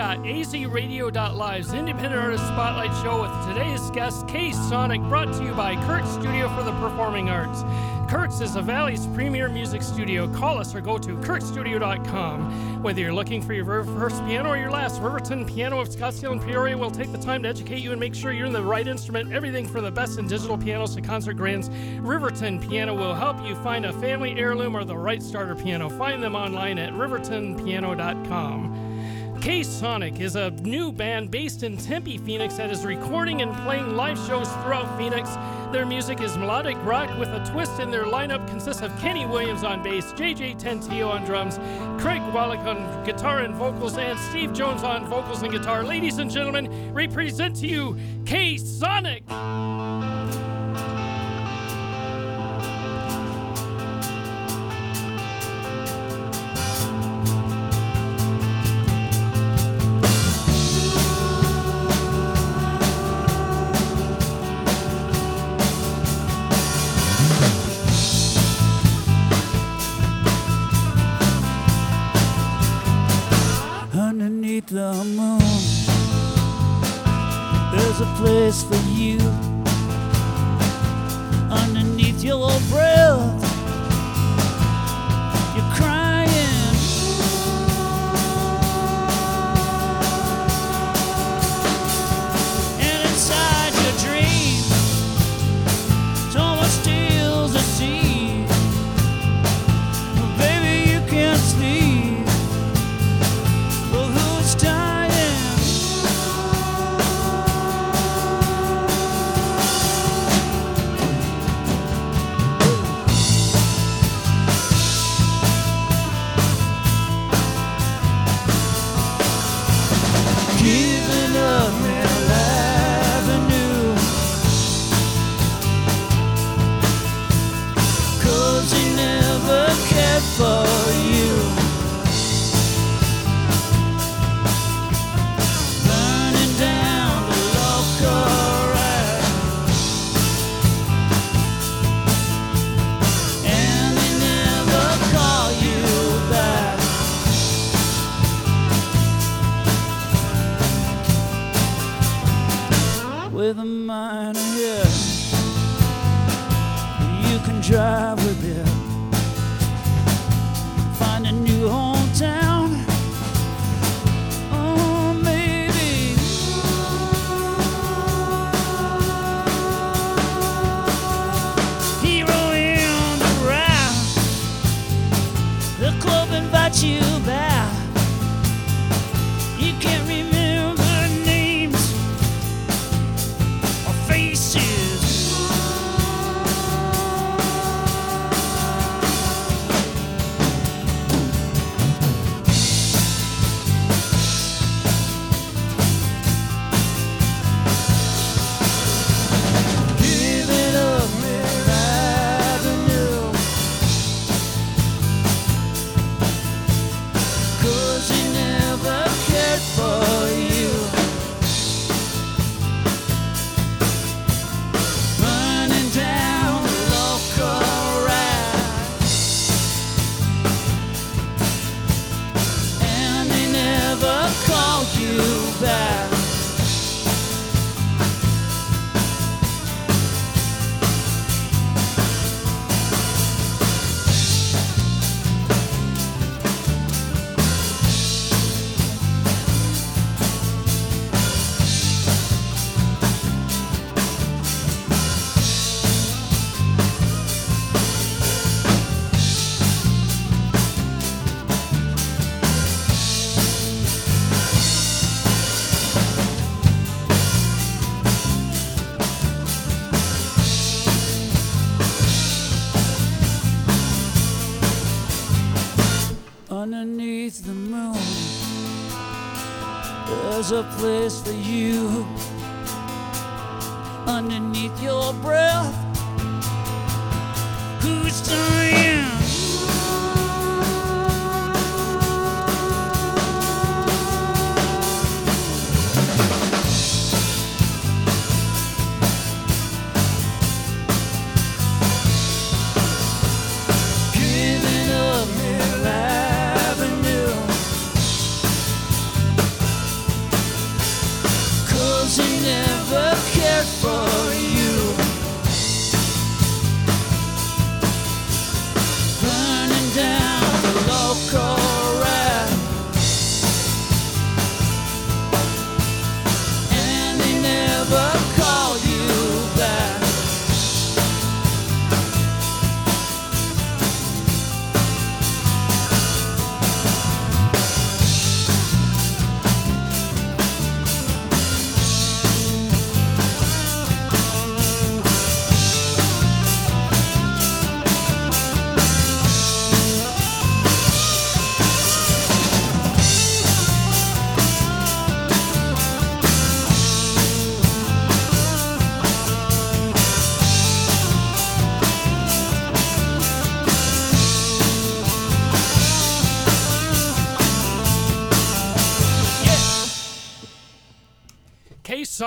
got azradio.live's independent artist spotlight show with today's guest, K Sonic, brought to you by Kirk Studio for the Performing Arts. Kirk's is the Valley's premier music studio. Call us or go to kirkstudio.com. Whether you're looking for your first piano or your last, Riverton Piano of Scottsdale and Peoria will take the time to educate you and make sure you're in the right instrument. Everything from the best in digital pianos to concert grands, Riverton Piano will help you find a family heirloom or the right starter piano. Find them online at rivertonpiano.com. K Sonic is a new band based in Tempe, Phoenix that is recording and playing live shows throughout Phoenix. Their music is melodic rock with a twist, and their lineup consists of Kenny Williams on bass, JJ Tentio on drums, Craig Wallach on guitar and vocals, and Steve Jones on vocals and guitar. Ladies and gentlemen, represent to you K Sonic. Breath, There's a place for you underneath your breath. Who's dying?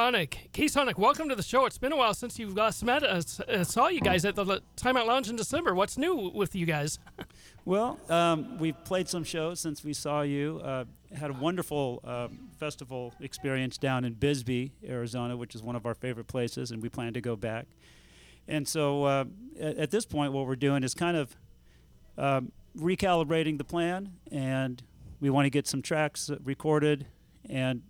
Sonic. Sonic, welcome to the show. It's been a while since you last met us. Uh, saw you guys at the Timeout Lounge in December. What's new with you guys? Well, um, we've played some shows since we saw you. Uh, had a wonderful uh, festival experience down in Bisbee, Arizona, which is one of our favorite places, and we plan to go back. And so uh, at, at this point, what we're doing is kind of um, recalibrating the plan, and we want to get some tracks uh, recorded and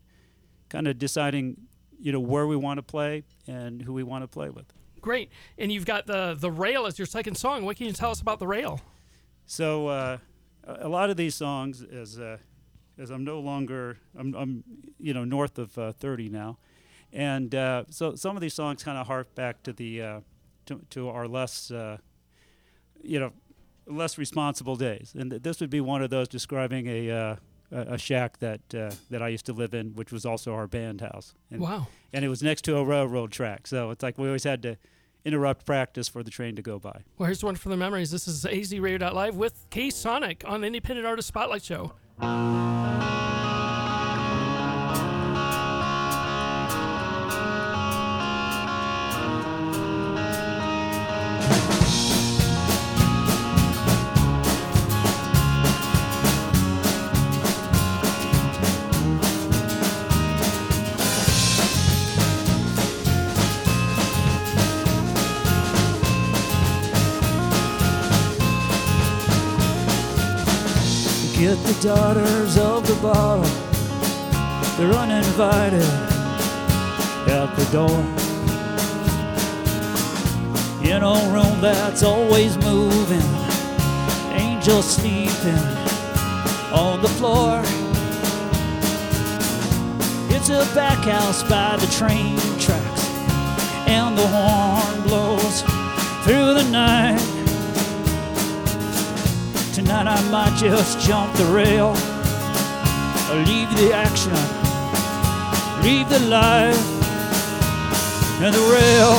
kind of deciding, you know, where we want to play and who we want to play with. Great. And you've got the the rail as your second song. What can you tell us about the rail? So uh, a lot of these songs, as uh, as I'm no longer, I'm, I'm you know north of uh, 30 now, and uh, so some of these songs kind of hark back to the uh, to, to our less uh, you know less responsible days, and th- this would be one of those describing a. A a shack that uh, that I used to live in, which was also our band house, and, Wow. and it was next to a railroad track. So it's like we always had to interrupt practice for the train to go by. Well, here's one for the memories. This is azradio.live with K Sonic on the Independent Artist Spotlight Show. Get the daughters of the bottle. They're uninvited at the door. In a room that's always moving, angels sleeping on the floor. It's a back house by the train tracks, and the horn blows through the night. Tonight I might just jump the rail, leave the action, leave the life and the rail.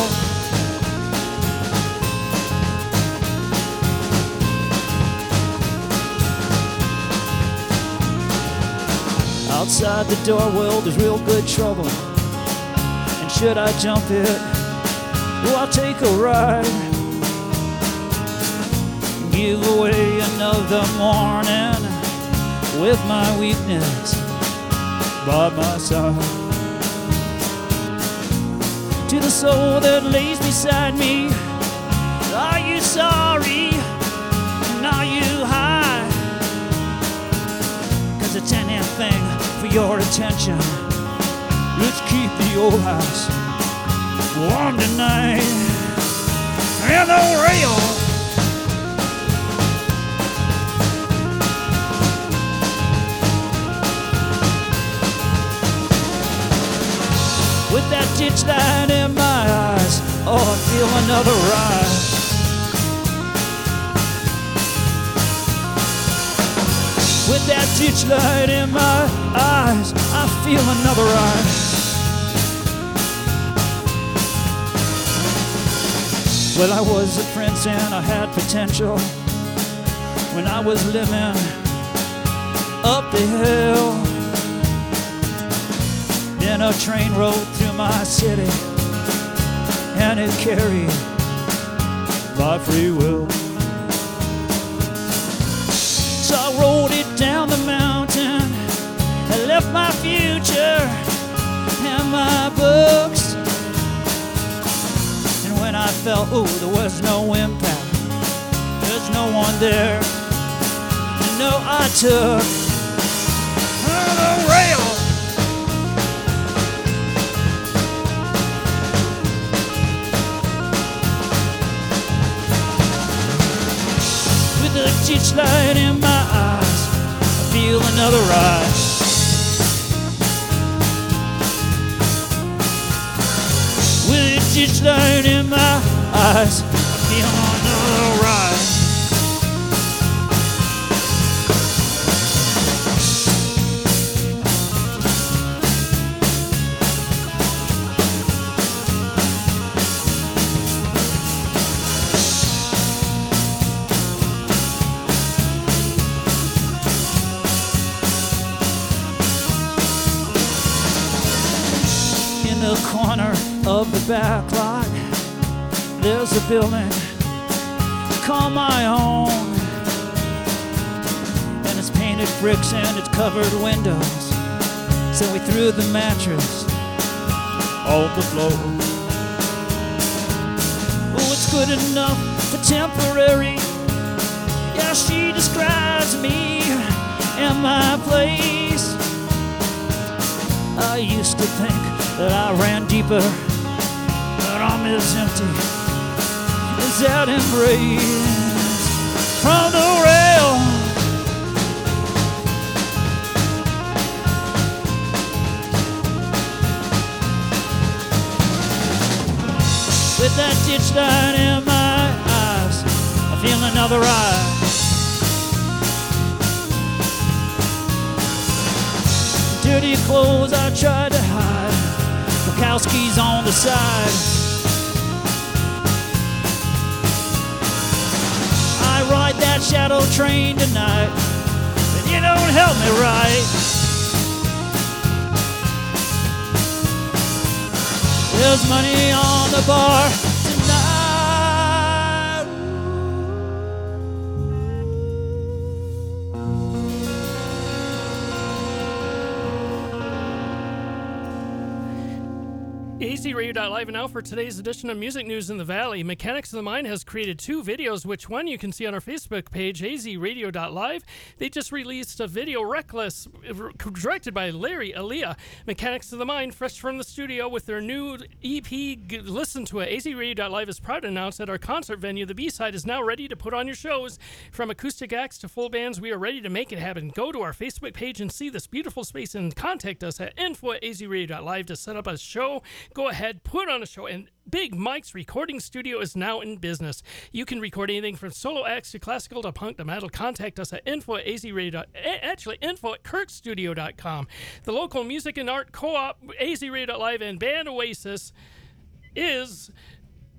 Outside the door, well, there's real good trouble. And should I jump it? Oh, I'll take a ride give away another morning with my weakness by my side. To the soul that lays beside me, are you sorry? And are you high? Cause it's anything for your attention. Let's keep the old house warm tonight. And the rail. Ditch light in my eyes, oh, I feel another rise. With that ditch light in my eyes, I feel another rise. Well, I was a prince and I had potential when I was living up the hill. Then a train rode through my city and it carried my free will. So I rode it down the mountain and left my future and my books. And when I felt, oh, there was no impact, there's no one there. No, I took the rail. with a light in my eyes. I feel another rise. With ditch light in my eyes, I feel another rise. the corner of the back lot, there's a building called my own. And it's painted bricks and it's covered windows. So we threw the mattress on the floor. Oh, it's good enough for temporary. Yeah, she describes me and my place. I used to think that I ran deeper, but I'm as empty as that embrace from the rail. With that ditch light in my eyes, I feel another rise. Dirty clothes I tried to hide, Bukowski's on the side. I ride that shadow train tonight, but you don't help me right. There's money on the bar AZRadio.live and now for today's edition of Music News in the Valley. Mechanics of the Mind has created two videos, which one you can see on our Facebook page, AZRadio.live. They just released a video, Reckless, directed by Larry Aliyah. Mechanics of the Mind, fresh from the studio with their new EP, Listen to it. AZRadio.live is proud to announce that our concert venue, the B-Side, is now ready to put on your shows. From acoustic acts to full bands, we are ready to make it happen. Go to our Facebook page and see this beautiful space and contact us at info at azradio.live to set up a show. Go ahead, put on a show, and Big Mike's recording studio is now in business. You can record anything from solo acts to classical to punk to metal. Contact us at info at azradio. Eh, actually, info at kirkstudio.com. The local music and art co-op, azradio.live, and band Oasis is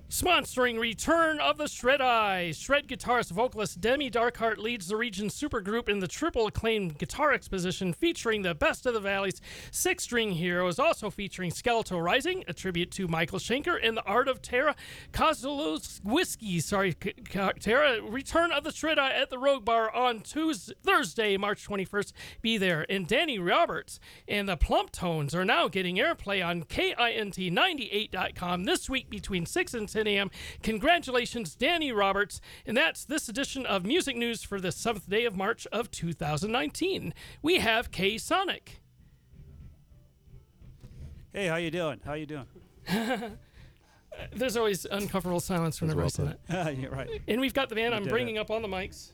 sponsoring Return of the Shred Eye. Shred guitarist vocalist Demi Darkhart leads the region's supergroup in the triple acclaimed guitar exposition featuring the best of the Valley's six string heroes, also featuring Skeletal Rising, a tribute to Michael Schenker, and the art of Terra, Tara Kozlowski. Sorry, Tara. Return of the Shred Eye at the Rogue Bar on Tuesday, Thursday, March 21st. Be there. And Danny Roberts and the Plump Tones are now getting airplay on KINT98.com this week between 6 and 10 a.m. Congratulations, Danny Roberts. And that's this edition of Music News for the 7th day of March of 2019. We have K Sonic. Hey, how you doing? How you doing? There's always uncomfortable silence whenever well I say put. that. You're right. And we've got the band I'm bringing it. up on the mics.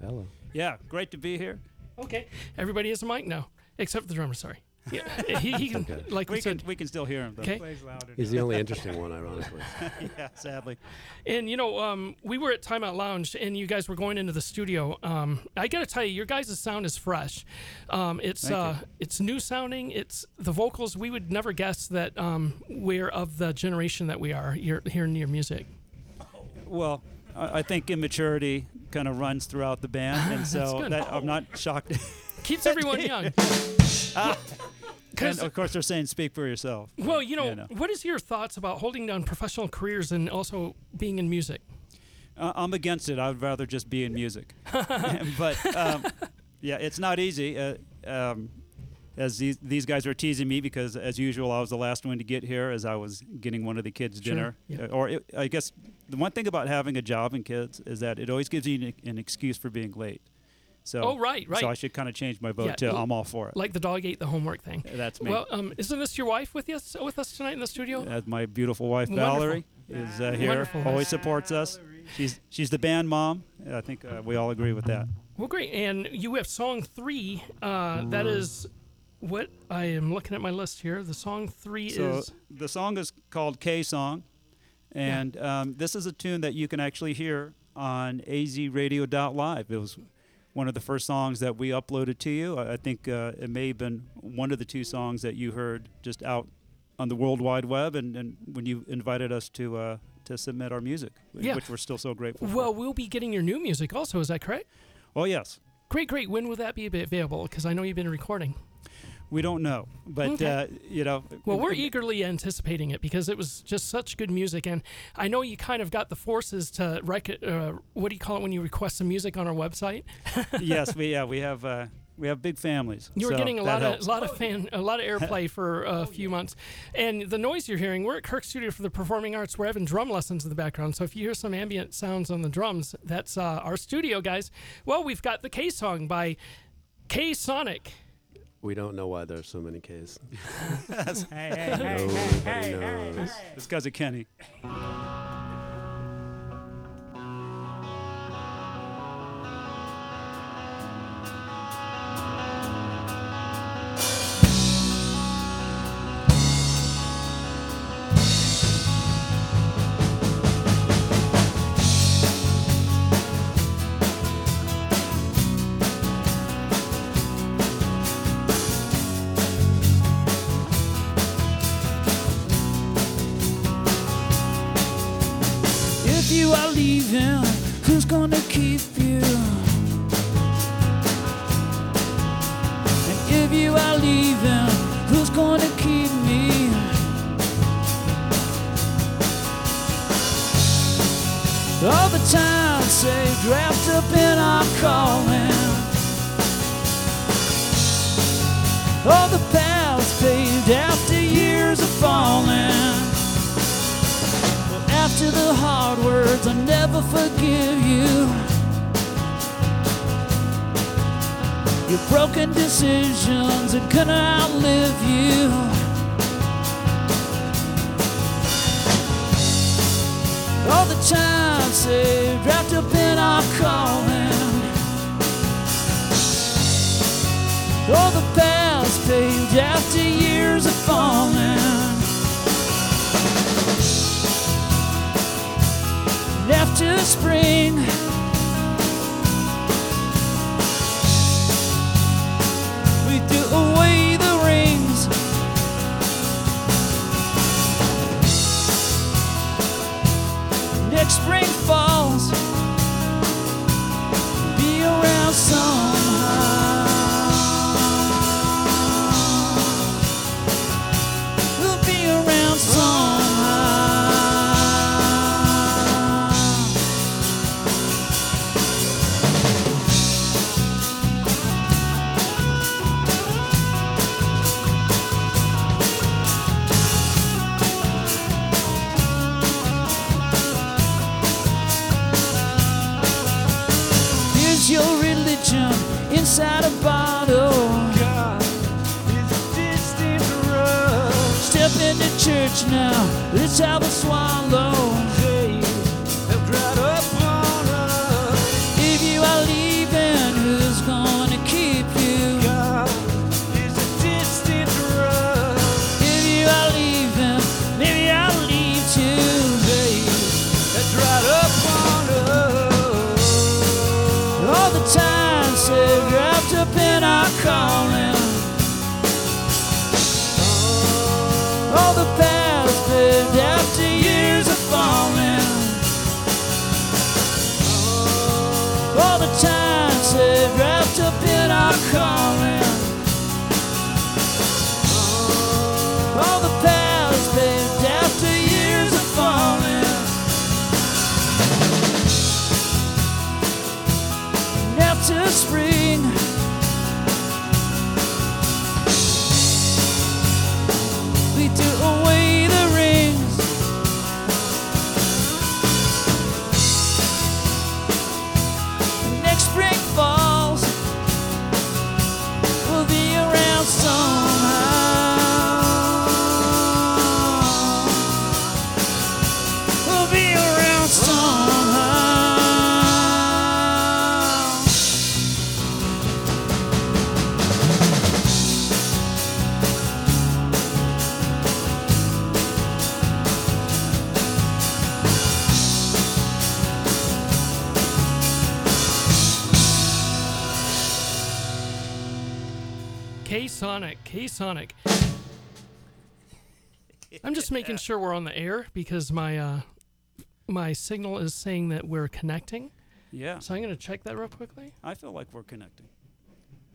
Hello. Yeah, great to be here. Okay, everybody has a mic now, except the drummer. Sorry. Yeah, he, he can, okay. like we, We can we can still hear him though. Okay. He's the only interesting one, ironically. yeah, sadly. And you know, um, we were at Timeout Lounge, and you guys were going into the studio. Um, I got to tell you, your guys' sound is fresh. Um, it's Thank you. uh, it's new sounding. It's the vocals. We would never guess that um, we're of the generation that we are. You're hearing your music. Well, I, I think immaturity kind of runs throughout the band, and so good. that, I'm not shocked. Keeps everyone young. And of course, they're saying speak for yourself. Well, you know, Yeah, no. what is your thoughts about holding down professional careers and also being in music? Uh, I'm against it. I would rather just be in music. but um, yeah, it's not easy. Uh, um, as these these guys are teasing me because, as usual, I was the last one to get here as I was getting one of the kids' Sure, dinner. yeah. Uh, or it, I guess the one thing about having a job and kids is that it always gives you an, an excuse for being late. So Oh, right, right. So I should kind of change my vote Yeah, to l- I'm all for it. Like the dog ate the homework thing. That's me. Well, um, isn't this your wife with us with us tonight in the studio? As my beautiful wife Wonderful. Valerie is uh, here, Wonderful. always supports us. She's she's the band mom. I think uh, we all agree with that. Well, great. And you have song three. Uh, that is what I am looking at my list here. The song three So is the song is called K Song, and um, this is a tune that you can actually hear on azradio.live. It was one of the first songs that we uploaded to you. I think uh, it may have been one of the two songs that you heard just out on the World Wide Web, and, and when you invited us to uh, to submit our music, Yeah. which we're still so grateful for. well, we'll be getting your new music also. Is that correct? Oh yes. Great, great. When will that be available? Because I know you've been recording. We don't know, but Okay. uh, you know. Well, we're eagerly anticipating it because it was just such good music, and I know you kind of got the forces to rec- uh, what do you call it when you request some music on our website? yes, we yeah we have uh, we have big families. You were so getting a lot helps. of a lot of fan a lot of airplay for a few months, and the noise you're hearing. We're at Kirk Studio for the Performing Arts. We're having drum lessons in the background, so if you hear some ambient sounds on the drums, that's uh, our studio guys. Well, we've got the K song by K Sonic. We don't know why there's so many Ks. hey, hey, hey, Nobody knows. It's because of Kenny. You are leaving, who's gonna keep you? And if you are leaving, who's gonna keep me? All the time saved wrapped up in our calling. All the paths paved after years of falling. After the hard words, I'll never forgive you. Your broken decisions are gonna outlive you. All the time saved, wrapped up in our calling. All the paths paved after years of falling. Spring. After Sonic, K Sonic. I'm just making sure we're on the air because my uh, my signal is saying that we're connecting. Yeah, So I'm gonna check that real quickly. I feel like we're connecting.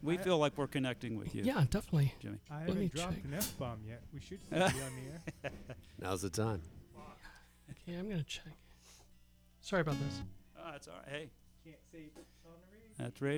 we I- feel like we're connecting with you, Yeah, definitely. Jimmy. I Let me haven't dropped check. an F bomb yet. We should still be on the air. Now's the time. Okay, I'm gonna check. Sorry about this. Oh, that's all right. Hey, Can't say it's on the radio. that's radio.